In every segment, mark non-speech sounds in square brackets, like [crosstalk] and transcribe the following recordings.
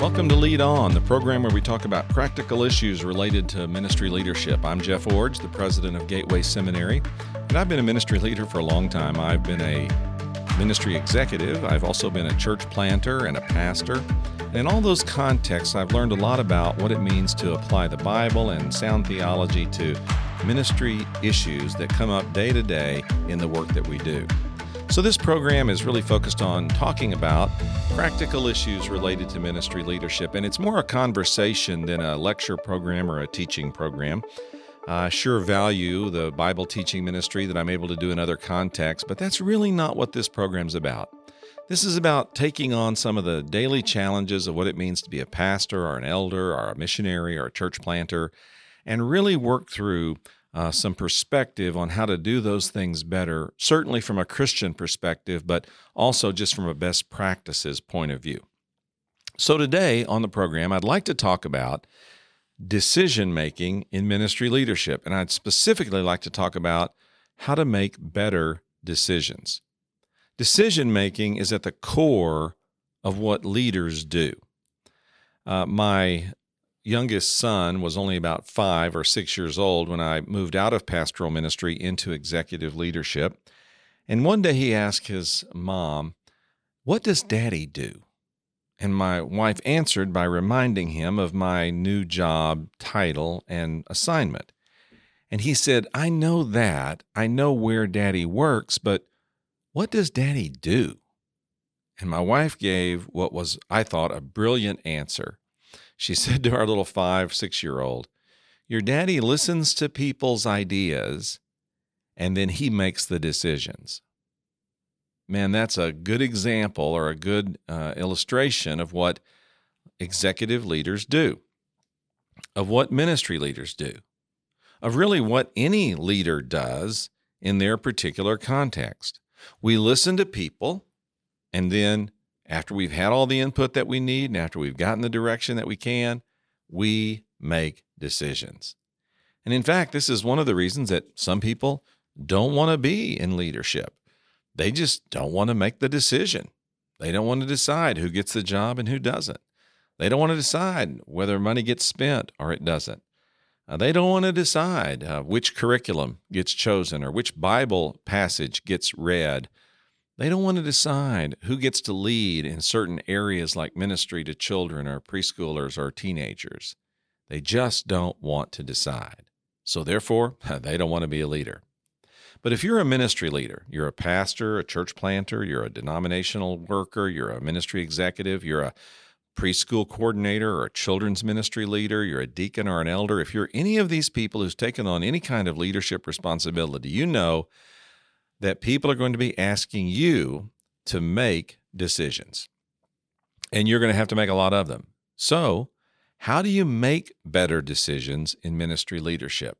Welcome to Lead On, the program where we talk about practical issues related to ministry leadership. I'm Jeff Iorg, the president of Gateway Seminary, and I've been a ministry leader for a long time. I've been a ministry executive, I've also been a church planter and a pastor. In all those contexts, I've learned a lot about what it means to apply the Bible and sound theology to ministry issues that come up day to day in the work that we do. So, this program is really focused on talking about practical issues related to ministry leadership, and it's more a conversation than a lecture program or a teaching program. I sure value the Bible teaching ministry that I'm able to do in other contexts, but that's really not what this program's about. This is about taking on some of the daily challenges of what it means to be a pastor or an elder or a missionary or a church planter and really work through uh, some perspective on how to do those things better, certainly from a Christian perspective, but also just from a best practices point of view. So, today on the program, I'd like to talk about decision making in ministry leadership. And I'd specifically like to talk about how to make better decisions. Decision making is at the core of what leaders do. Uh, my youngest son was only about five or six years old when I moved out of pastoral ministry into executive leadership. And one day he asked his mom, What does daddy do? And my wife answered by reminding him of my new job title and assignment. And he said, I know that. I know where daddy works, but what does daddy do? And my wife gave what was, I thought, a brilliant answer. She [laughs] said to our little five, six year old, Your daddy listens to people's ideas and then he makes the decisions. Man, that's a good example or a good uh, illustration of what executive leaders do, of what ministry leaders do, of really what any leader does in their particular context. We listen to people, and then after we've had all the input that we need and after we've gotten the direction that we can, we make decisions. And in fact, this is one of the reasons that some people don't want to be in leadership. They just don't want to make the decision. They don't want to decide who gets the job and who doesn't. They don't want to decide whether money gets spent or it doesn't. Uh, they don't want to decide uh, which curriculum gets chosen or which Bible passage gets read. They don't want to decide who gets to lead in certain areas like ministry to children or preschoolers or teenagers. They just don't want to decide. So, therefore, [laughs] they don't want to be a leader. But if you're a ministry leader, you're a pastor, a church planter, you're a denominational worker, you're a ministry executive, you're a preschool coordinator or a children's ministry leader, you're a deacon or an elder, if you're any of these people who's taken on any kind of leadership responsibility, you know that people are going to be asking you to make decisions. And you're going to have to make a lot of them. So, how do you make better decisions in ministry leadership?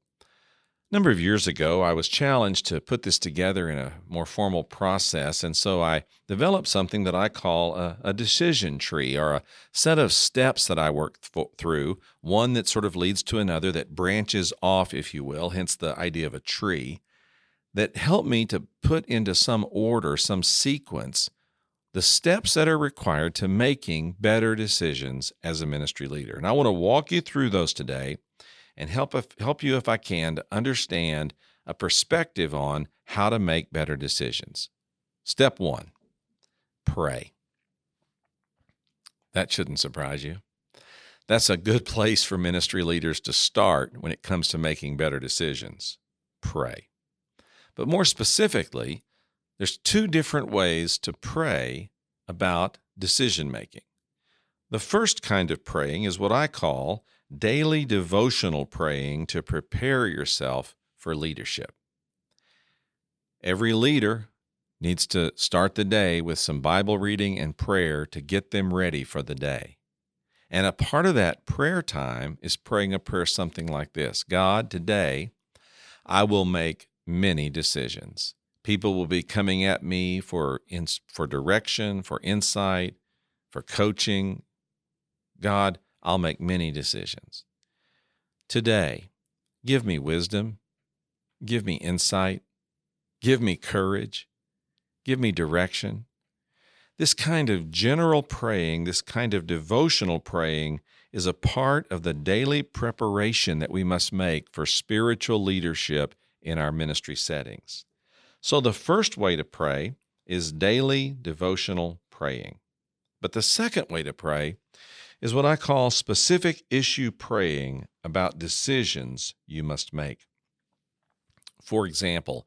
A number of years ago, I was challenged to put this together in a more formal process, and so I developed something that I call a, a decision tree or a set of steps that I work th- through, one that sort of leads to another that branches off, if you will, hence the idea of a tree, that help me to put into some order, some sequence, the steps that are required to making better decisions as a ministry leader. And I want to walk you through those today and help help you if I can to understand a perspective on how to make better decisions. Step 1. Pray. That shouldn't surprise you. That's a good place for ministry leaders to start when it comes to making better decisions. Pray. But more specifically, there's two different ways to pray about decision making. The first kind of praying is what I call daily devotional praying to prepare yourself for leadership. Every leader needs to start the day with some Bible reading and prayer to get them ready for the day. And a part of that prayer time is praying a prayer something like this God, today I will make many decisions. People will be coming at me for, for direction, for insight, for coaching. God, I'll make many decisions. Today, give me wisdom, give me insight, give me courage, give me direction. This kind of general praying, this kind of devotional praying, is a part of the daily preparation that we must make for spiritual leadership in our ministry settings. So, the first way to pray is daily devotional praying. But the second way to pray is what I call specific issue praying about decisions you must make. For example,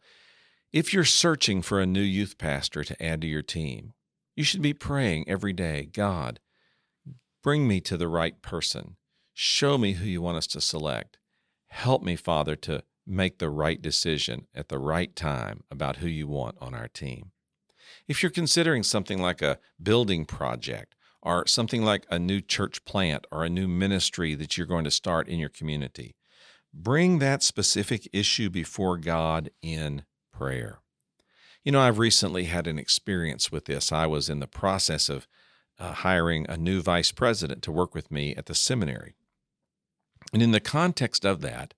if you're searching for a new youth pastor to add to your team, you should be praying every day God, bring me to the right person. Show me who you want us to select. Help me, Father, to make the right decision at the right time about who you want on our team. If you're considering something like a building project or something like a new church plant or a new ministry that you're going to start in your community, bring that specific issue before God in prayer. You know, I've recently had an experience with this. I was in the process of uh, hiring a new vice president to work with me at the seminary. And in the context of that,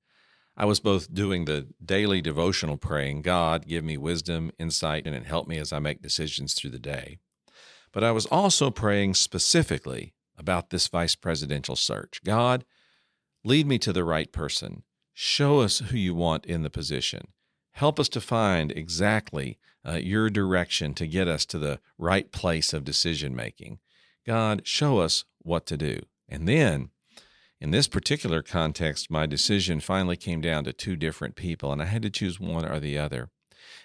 I was both doing the daily devotional praying, God, give me wisdom, insight, and help me as I make decisions through the day. But I was also praying specifically about this vice presidential search. God, lead me to the right person. Show us who you want in the position. Help us to find exactly uh, your direction to get us to the right place of decision making. God, show us what to do. And then, in this particular context, my decision finally came down to two different people, and I had to choose one or the other.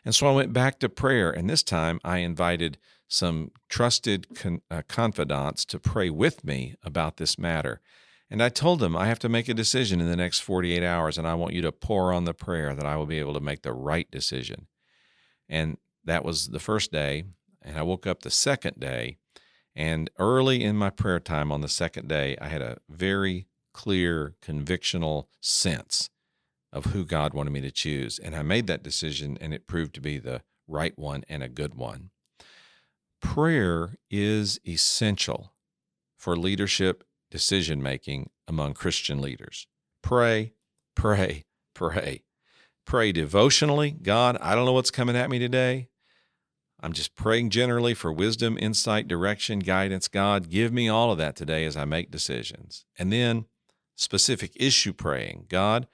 And so I went back to prayer, and this time I invited some trusted con- uh, confidants to pray with me about this matter. And I told them, I have to make a decision in the next 48 hours, and I want you to pour on the prayer that I will be able to make the right decision. And that was the first day. And I woke up the second day. And early in my prayer time on the second day, I had a very clear convictional sense of who God wanted me to choose. And I made that decision, and it proved to be the right one and a good one. Prayer is essential for leadership decision making among Christian leaders. Pray, pray, pray. Pray devotionally. God, I don't know what's coming at me today. I'm just praying generally for wisdom, insight, direction, guidance. God, give me all of that today as I make decisions. And then specific issue praying. God,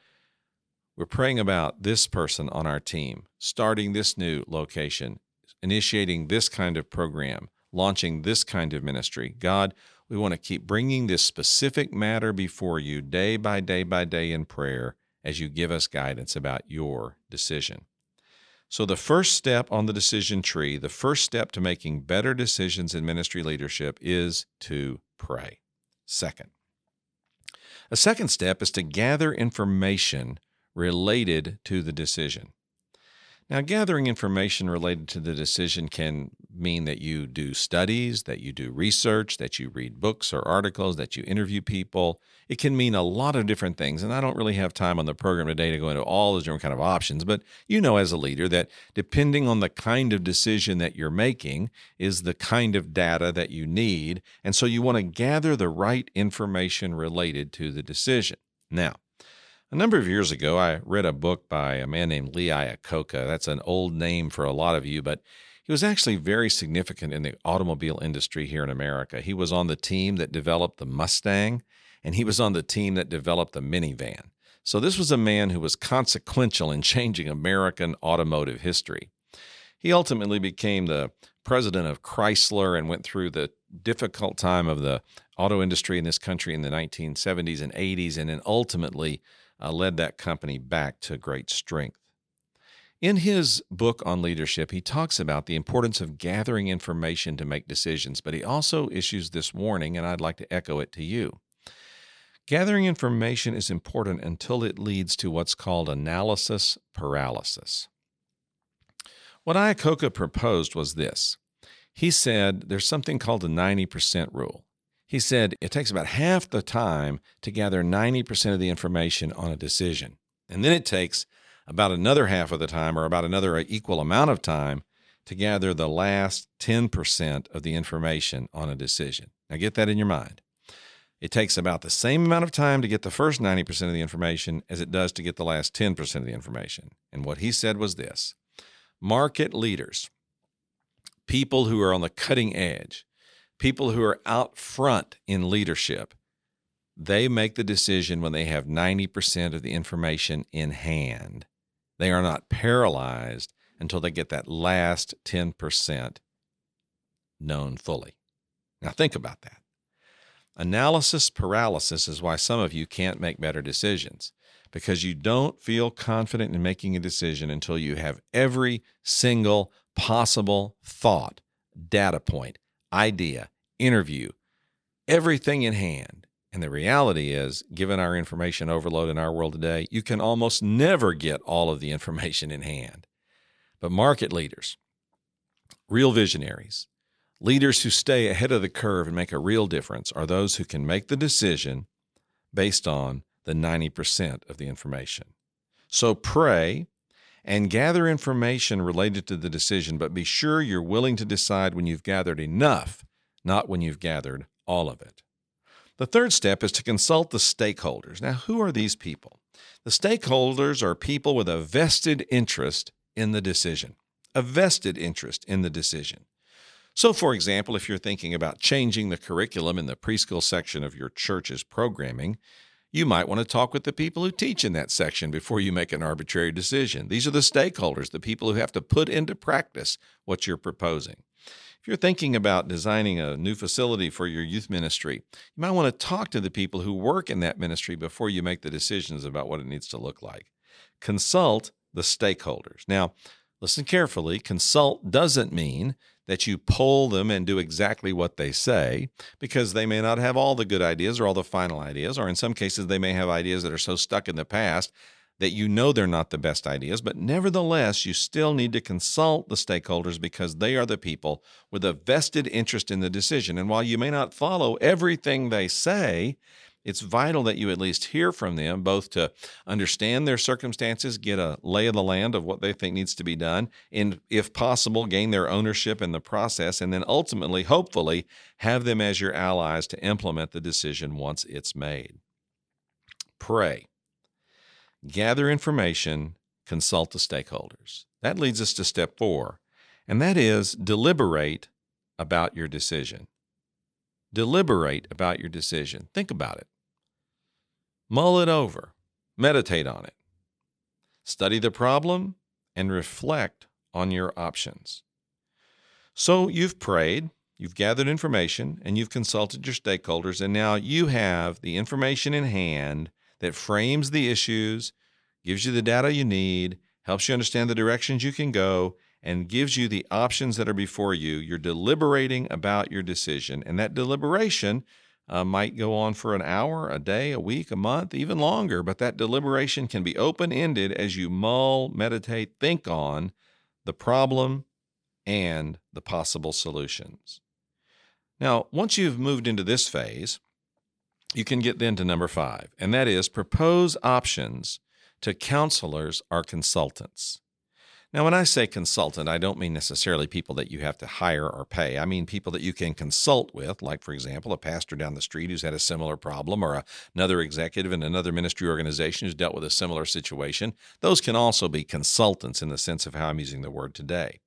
we're praying about this person on our team, starting this new location, initiating this kind of program, launching this kind of ministry. God, we want to keep bringing this specific matter before you day by day by day in prayer as you give us guidance about your decision. So, the first step on the decision tree, the first step to making better decisions in ministry leadership is to pray. Second, a second step is to gather information related to the decision. Now, gathering information related to the decision can mean that you do studies, that you do research, that you read books or articles, that you interview people. It can mean a lot of different things. And I don't really have time on the program today to go into all those different kind of options, but you know as a leader that depending on the kind of decision that you're making is the kind of data that you need. And so you want to gather the right information related to the decision. Now, a number of years ago, I read a book by a man named Lee Iacocca. That's an old name for a lot of you, but he was actually very significant in the automobile industry here in America. He was on the team that developed the Mustang, and he was on the team that developed the minivan. So this was a man who was consequential in [laughs] changing American automotive history. He ultimately became the president of Chrysler and went through the difficult time of the auto industry in this country in the 1970s and 80s, and then ultimately uh, led that company back to great strength. In his book on leadership, he talks about the importance of gathering information to make decisions, but he also issues this warning, and I'd like to echo it to you. Gathering information is important until it leads to what's called analysis paralysis. What Iacocca proposed was this. He said there's something called the 90% rule. He said it takes about half the time to gather 90% of the information on a decision. And then it takes about another half of the time, or about another equal amount of time, to gather the last 10% of the information on a decision. Now, get that in your mind. It takes about the same amount of time to get the first 90% of the information as it does to get the last 10% of the information. And what he said was this market leaders people who are on the cutting edge, people who are out front in leadership, they make the decision when they have 90% of the information in hand. They are not paralyzed until they get that last 10% known fully. Now, think about that. Analysis paralysis is why some of you can't make better decisions because you don't feel confident in making a decision until you have every single possible thought, data point, idea, interview, everything in hand. And the reality is, given our information overload in our world today, you can almost never get all of the information in hand. But market leaders, real visionaries, leaders who stay ahead of the curve and make a real difference are those who can make the decision based on the 90% of the information. So pray and gather information related to the decision, but be sure you're willing to decide when you've gathered enough, not when you've gathered all of it. The third step is to consult the stakeholders. Now, who are these people? The stakeholders are people with a vested interest in the decision, a vested interest in the decision. So, for example, if you're thinking about changing the curriculum in the preschool section of your church's programming, you might want to talk with the people who teach in that section before you make an arbitrary decision. These are the stakeholders, the people who have to put into practice what you're proposing. If you're thinking about designing a new facility for your youth ministry, you might want to talk to the people who work in that ministry before you make the decisions about what it needs to look like. Consult the stakeholders. Now, listen carefully. Consult doesn't mean that you poll them and do exactly what they say because they may not have all the good ideas or all the final ideas, or in some cases, they may have ideas that are so stuck in the past that you know they're not the best ideas, but nevertheless, you still need to consult the stakeholders because they are the people with a vested interest in the decision. And while you may not follow everything they say, it's vital that you at least hear from them, both to understand their circumstances, get a lay of the land of what they think needs to be done, and if possible, gain their ownership in the process, and then ultimately, hopefully, have them as your allies to implement the decision once it's made. Pray. Gather information, consult the stakeholders. That leads us to step four, and that is deliberate about your decision. Deliberate about your decision. Think about it. Mull it over, meditate on it, study the problem, and reflect on your options. So you've prayed, you've gathered information, and you've consulted your stakeholders, and now you have the information in hand that frames the issues, gives you the data you need, helps you understand the directions you can go, and gives you the options that are before you. You're deliberating about your decision, and that deliberation uh, might go on for an hour, a day, a week, a month, even longer, but that deliberation can be open ended as you mull, meditate, think on the problem and the possible solutions. Now, once you've moved into this phase, you can get then to number five, and that is propose options to counselors or consultants. Now, when I say consultant, I don't mean necessarily people that you have to hire or pay. I mean people that you can consult with, like, for example, a pastor down the street who's had a similar problem, or another executive in another ministry organization who's dealt with a similar situation. Those can also be consultants in the sense of how I'm using the word today.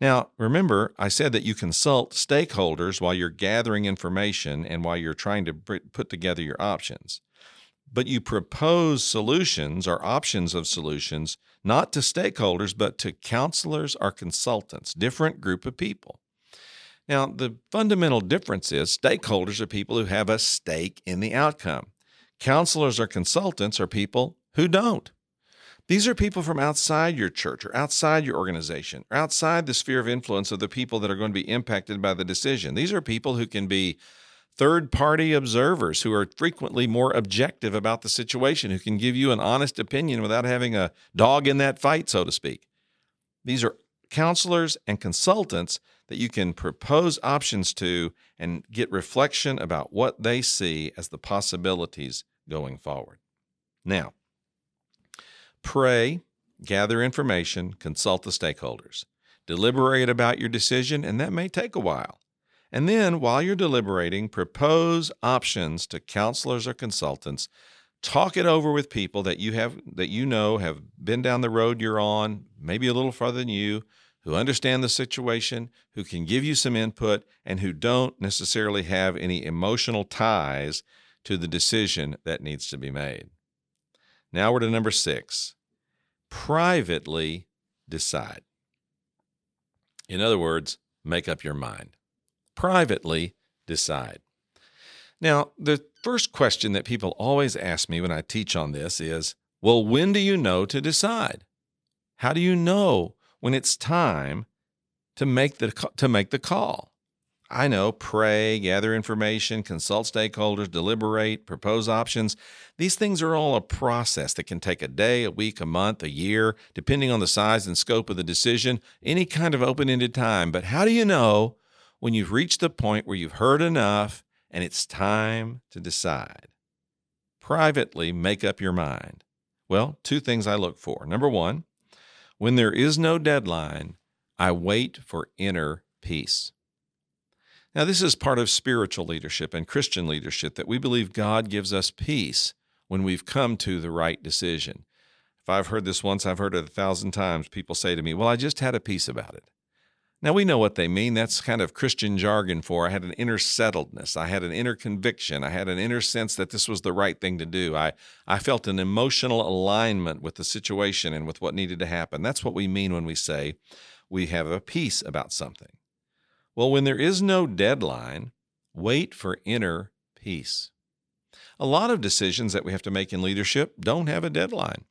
Now, remember, I said that you consult stakeholders while you're gathering information and while you're trying to put together your options but you propose solutions or options of solutions not to stakeholders but to counselors or consultants different group of people. Now the fundamental difference is stakeholders are people who have a stake in the outcome. Counselors or consultants are people who don't. These are people from outside your church or outside your organization or outside the sphere of influence of the people that are going to be impacted by the decision. These are people who can be third party observers who are frequently more objective about the situation, who can give you an honest opinion without having a dog in that fight, so to speak. These are counselors and consultants that you can propose options to and get reflection about what they see as the possibilities going forward. Now, pray, gather information, consult the stakeholders, deliberate about your decision, and that may take a while. And then, while you're deliberating, propose options to counselors or consultants. Talk it over with people that you have that you know have been down the road you're on, maybe a little farther than you, who understand the situation, who can give you some input, and who don't necessarily have any emotional ties to the decision that needs to be made. Now we're to number six privately decide. In other words, make up your mind. Privately decide. Now, the first question that people always ask me when I teach on this is well, when do you know to decide? How do you know when it's time to make the, to make the call? I know, pray, gather information, consult stakeholders, deliberate, propose options. These things are all a process that can take a day, a week, a month, a year, depending on the size and scope of the decision, any kind of open ended time. But how do you know when you've reached the point where you've heard enough and it's time to decide? Privately, make up your mind. Well, two things I look for. Number one, when there is no deadline, I wait for inner peace. Now, this is part of spiritual leadership and Christian leadership that we believe God gives us peace when we've come to the right decision. If I've heard this once, I've heard it a thousand times. People say to me, Well, I just had a peace about it. Now, we know what they mean. That's kind of Christian jargon for I had an inner settledness. I had an inner conviction. I had an inner sense that this was the right thing to do. I, I felt an emotional alignment with the situation and with what needed to happen. That's what we mean when we say we have a peace about something. Well, when there is no deadline, wait for inner peace. A lot of decisions that we have to make in leadership don't have a deadline.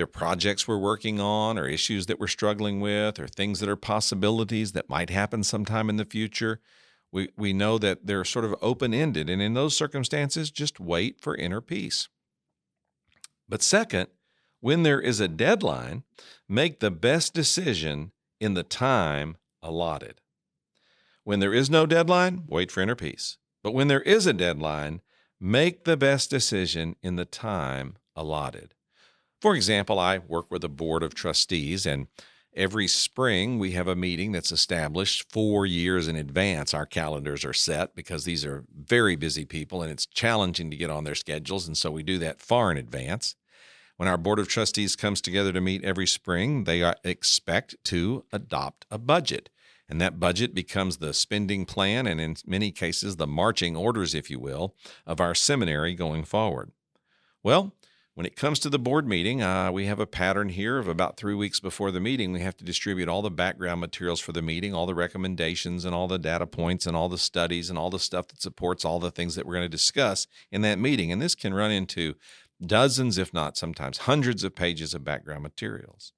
There are projects we're working on, or issues that we're struggling with, or things that are possibilities that might happen sometime in the future. We, we know that they're sort of open ended, and in those circumstances, just wait for inner peace. But second, when there is a deadline, make the best decision in the time allotted. When there is no deadline, wait for inner peace. But when there is a deadline, make the best decision in the time allotted. For example, I work with a board of trustees, and every spring we have a meeting that's established four years in advance. Our calendars are set because these are very busy people and it's challenging to get on their schedules. And so we do that far in advance. When our board of trustees comes together to meet every spring, they uh, expect to adopt a budget. And that budget becomes the spending plan and, in many cases, the marching orders, if you will, of our seminary going forward. Well, when it comes to the board meeting, uh, we have a pattern here of about three weeks before the meeting. We have to distribute all the background materials for the meeting, all the recommendations, and all the data points, and all the studies, and all the stuff that supports all the things that we're going to discuss in that meeting. And this can run into dozens, if not sometimes hundreds of pages of background materials.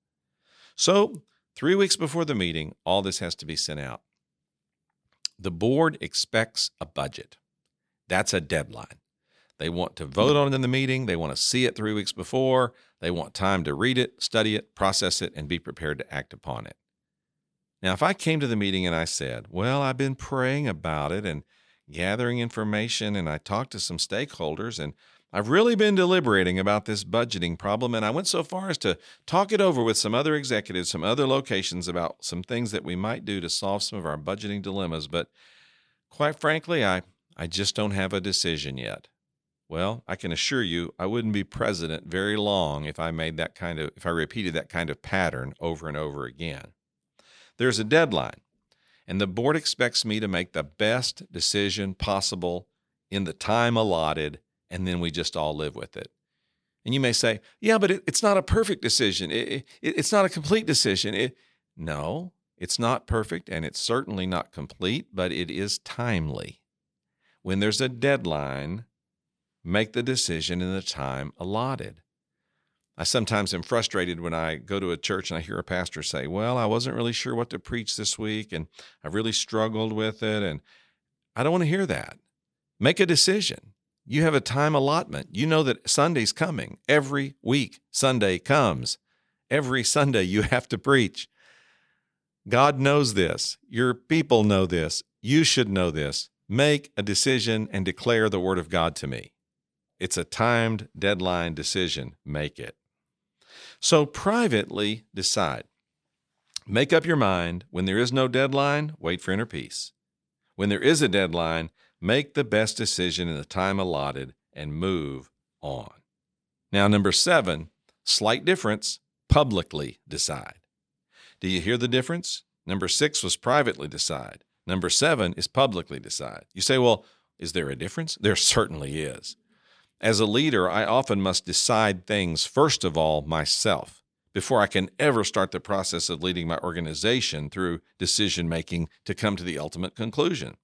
So, three weeks before the meeting, all this has to be sent out. The board expects a budget. That's a deadline. They want to vote on it in the meeting. They want to see it three weeks before. They want time to read it, study it, process it, and be prepared to act upon it. Now, if I came to the meeting and I said, Well, I've been praying about it and gathering information, and I talked to some stakeholders, and I've really been deliberating about this budgeting problem, and I went so far as to talk it over with some other executives, some other locations about some things that we might do to solve some of our budgeting dilemmas. But quite frankly, I, I just don't have a decision yet. Well, I can assure you, I wouldn't be president very long if I made that kind of, if I repeated that kind of pattern over and over again. There's a deadline, and the board expects me to make the best decision possible in the time allotted, and then we just all live with it. And you may say, yeah, but it, it's not a perfect decision. It, it, it's not a complete decision. no, it's not perfect, and it's certainly not complete, but it is timely. When there's a deadline, make the decision in the time allotted. I sometimes am frustrated when I go to a church and I hear a pastor say, Well, I wasn't really sure what to preach this week and I really struggled with it. And I don't want to hear that. Make a decision. You have a time allotment. You know that Sunday's coming. Every week, Sunday comes. Every Sunday, you have to preach. God knows this. Your people know this. You should know this. Make a decision and declare the word of God to me. It's a timed deadline decision. Make it. So privately decide. Make up your mind. When there is no deadline, wait for inner peace. When there is a deadline, make the best decision in the time allotted and move on. Now, number seven, slight difference, publicly decide. Do you hear the difference? Number six was privately decide. Number seven is publicly decide. You say, well, is there a difference? There certainly is. As a leader, I often must decide things, first of all, myself, before I can ever start the process of leading my organization through decision making to come to the ultimate conclusion.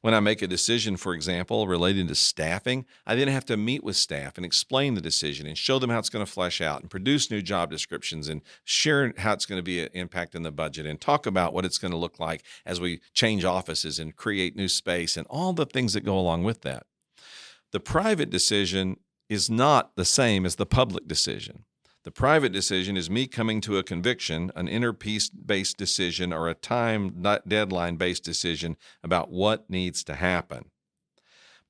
When I make a decision, for example, relating to staffing, I then have to meet with staff and explain the decision and show them how it's going to flesh out and produce new job descriptions and share how it's going to be an impact in the budget and talk about what it's going to look like as we change offices and create new space and all the things that go along with that. The private decision is not the same as the public decision. The private decision is me coming to a conviction, an inner peace based decision, or a time deadline based decision about what needs to happen.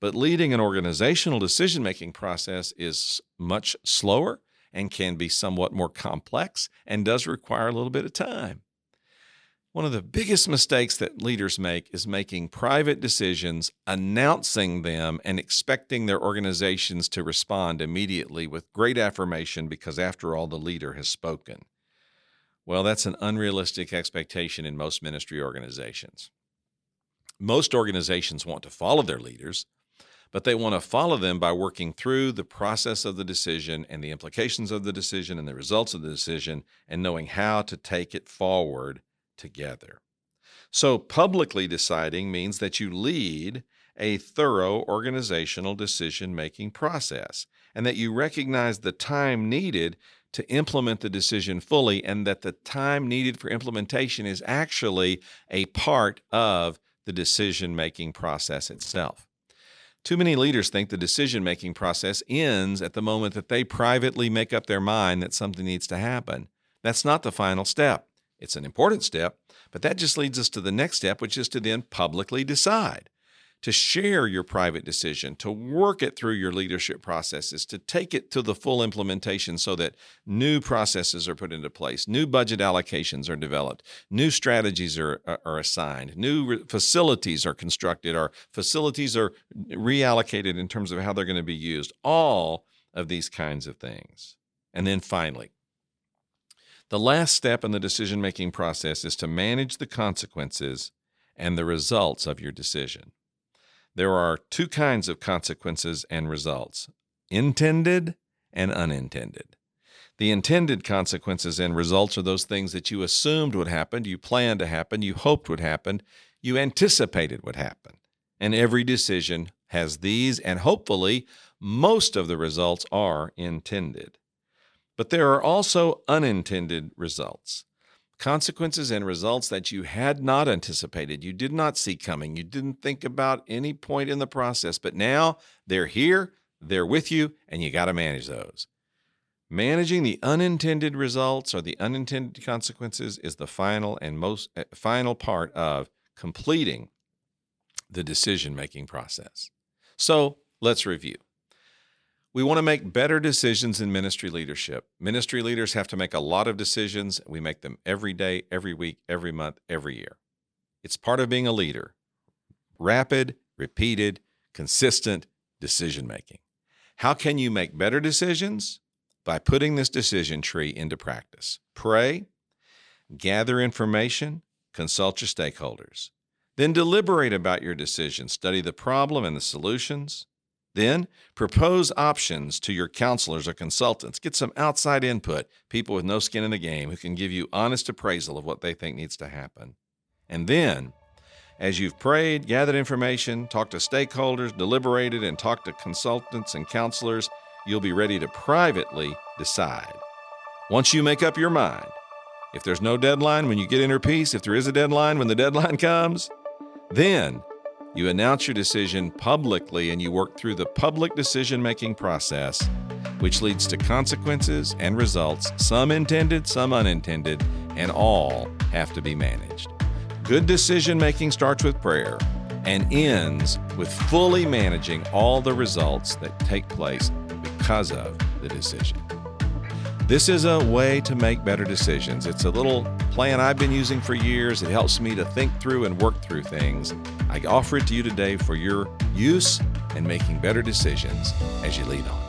But leading an organizational decision making process is much slower and can be somewhat more complex and does require a little bit of time. One of the biggest mistakes that leaders make is making private decisions, announcing them, and expecting their organizations to respond immediately with great affirmation because, after all, the leader has spoken. Well, that's an unrealistic expectation in most ministry organizations. Most organizations want to follow their leaders, but they want to follow them by working through the process of the decision and the implications of the decision and the results of the decision and knowing how to take it forward together. So, publicly deciding means that you lead a thorough organizational decision making process and that you recognize the time needed to implement the decision fully and that the time needed for implementation is actually a part of the decision making process itself. Too many leaders think the decision making process ends at the moment that they privately make up their mind that something needs to happen. That's not the final step. It's an important step, but that just leads us to the next step, which is to then publicly decide, to share your private decision, to work it through your leadership processes, to take it to the full implementation so that new processes are put into place, new budget allocations are developed, new strategies are, uh, are assigned, new re- facilities are constructed, or facilities are reallocated in terms of how they're going to be used, all of these kinds of things. And then finally, the last step in the decision making process is to manage the consequences and the results of your decision. There are two kinds of consequences and results intended and unintended. The intended consequences and results are those things that you assumed would happen, you planned to happen, you hoped would happen, you anticipated would happen. And every decision has these, and hopefully, most of the results are intended. But there are also unintended results consequences and results that you had not anticipated, you did not see coming, you didn't think about any point in the process, but now they're here, they're with you, and you got to manage those. Managing the unintended results or the unintended consequences is the final and most uh, final part of completing the decision making process. So let's review. We want to make better decisions in ministry leadership. Ministry leaders have to make a lot of decisions. We make them every day, every week, every month, every year. It's part of being a leader. Rapid, repeated, consistent decision making. How can you make better decisions? By putting this decision tree into practice. Pray, gather information, consult your stakeholders. Then deliberate about your decision, study the problem and the solutions. Then propose options to your counselors or consultants. Get some outside input, people with no skin in the game who can give you honest appraisal of what they think needs to happen. And then, as you've prayed, gathered information, talked to stakeholders, deliberated, and talked to consultants and counselors, you'll be ready to privately decide. Once you make up your mind, if there's no deadline when you get inner peace, if there is a deadline when the deadline [laughs] comes, then you announce your decision publicly and you work through the public decision making process, which leads to consequences and results, some intended, some unintended, and all have to be managed. Good decision making starts with prayer and ends with fully managing all the results that take place because of the decision. This is a way to make better decisions. It's a little plan I've been using for years. It helps me to think through and work through things. I offer it to you today for your use and making better decisions as you lead on.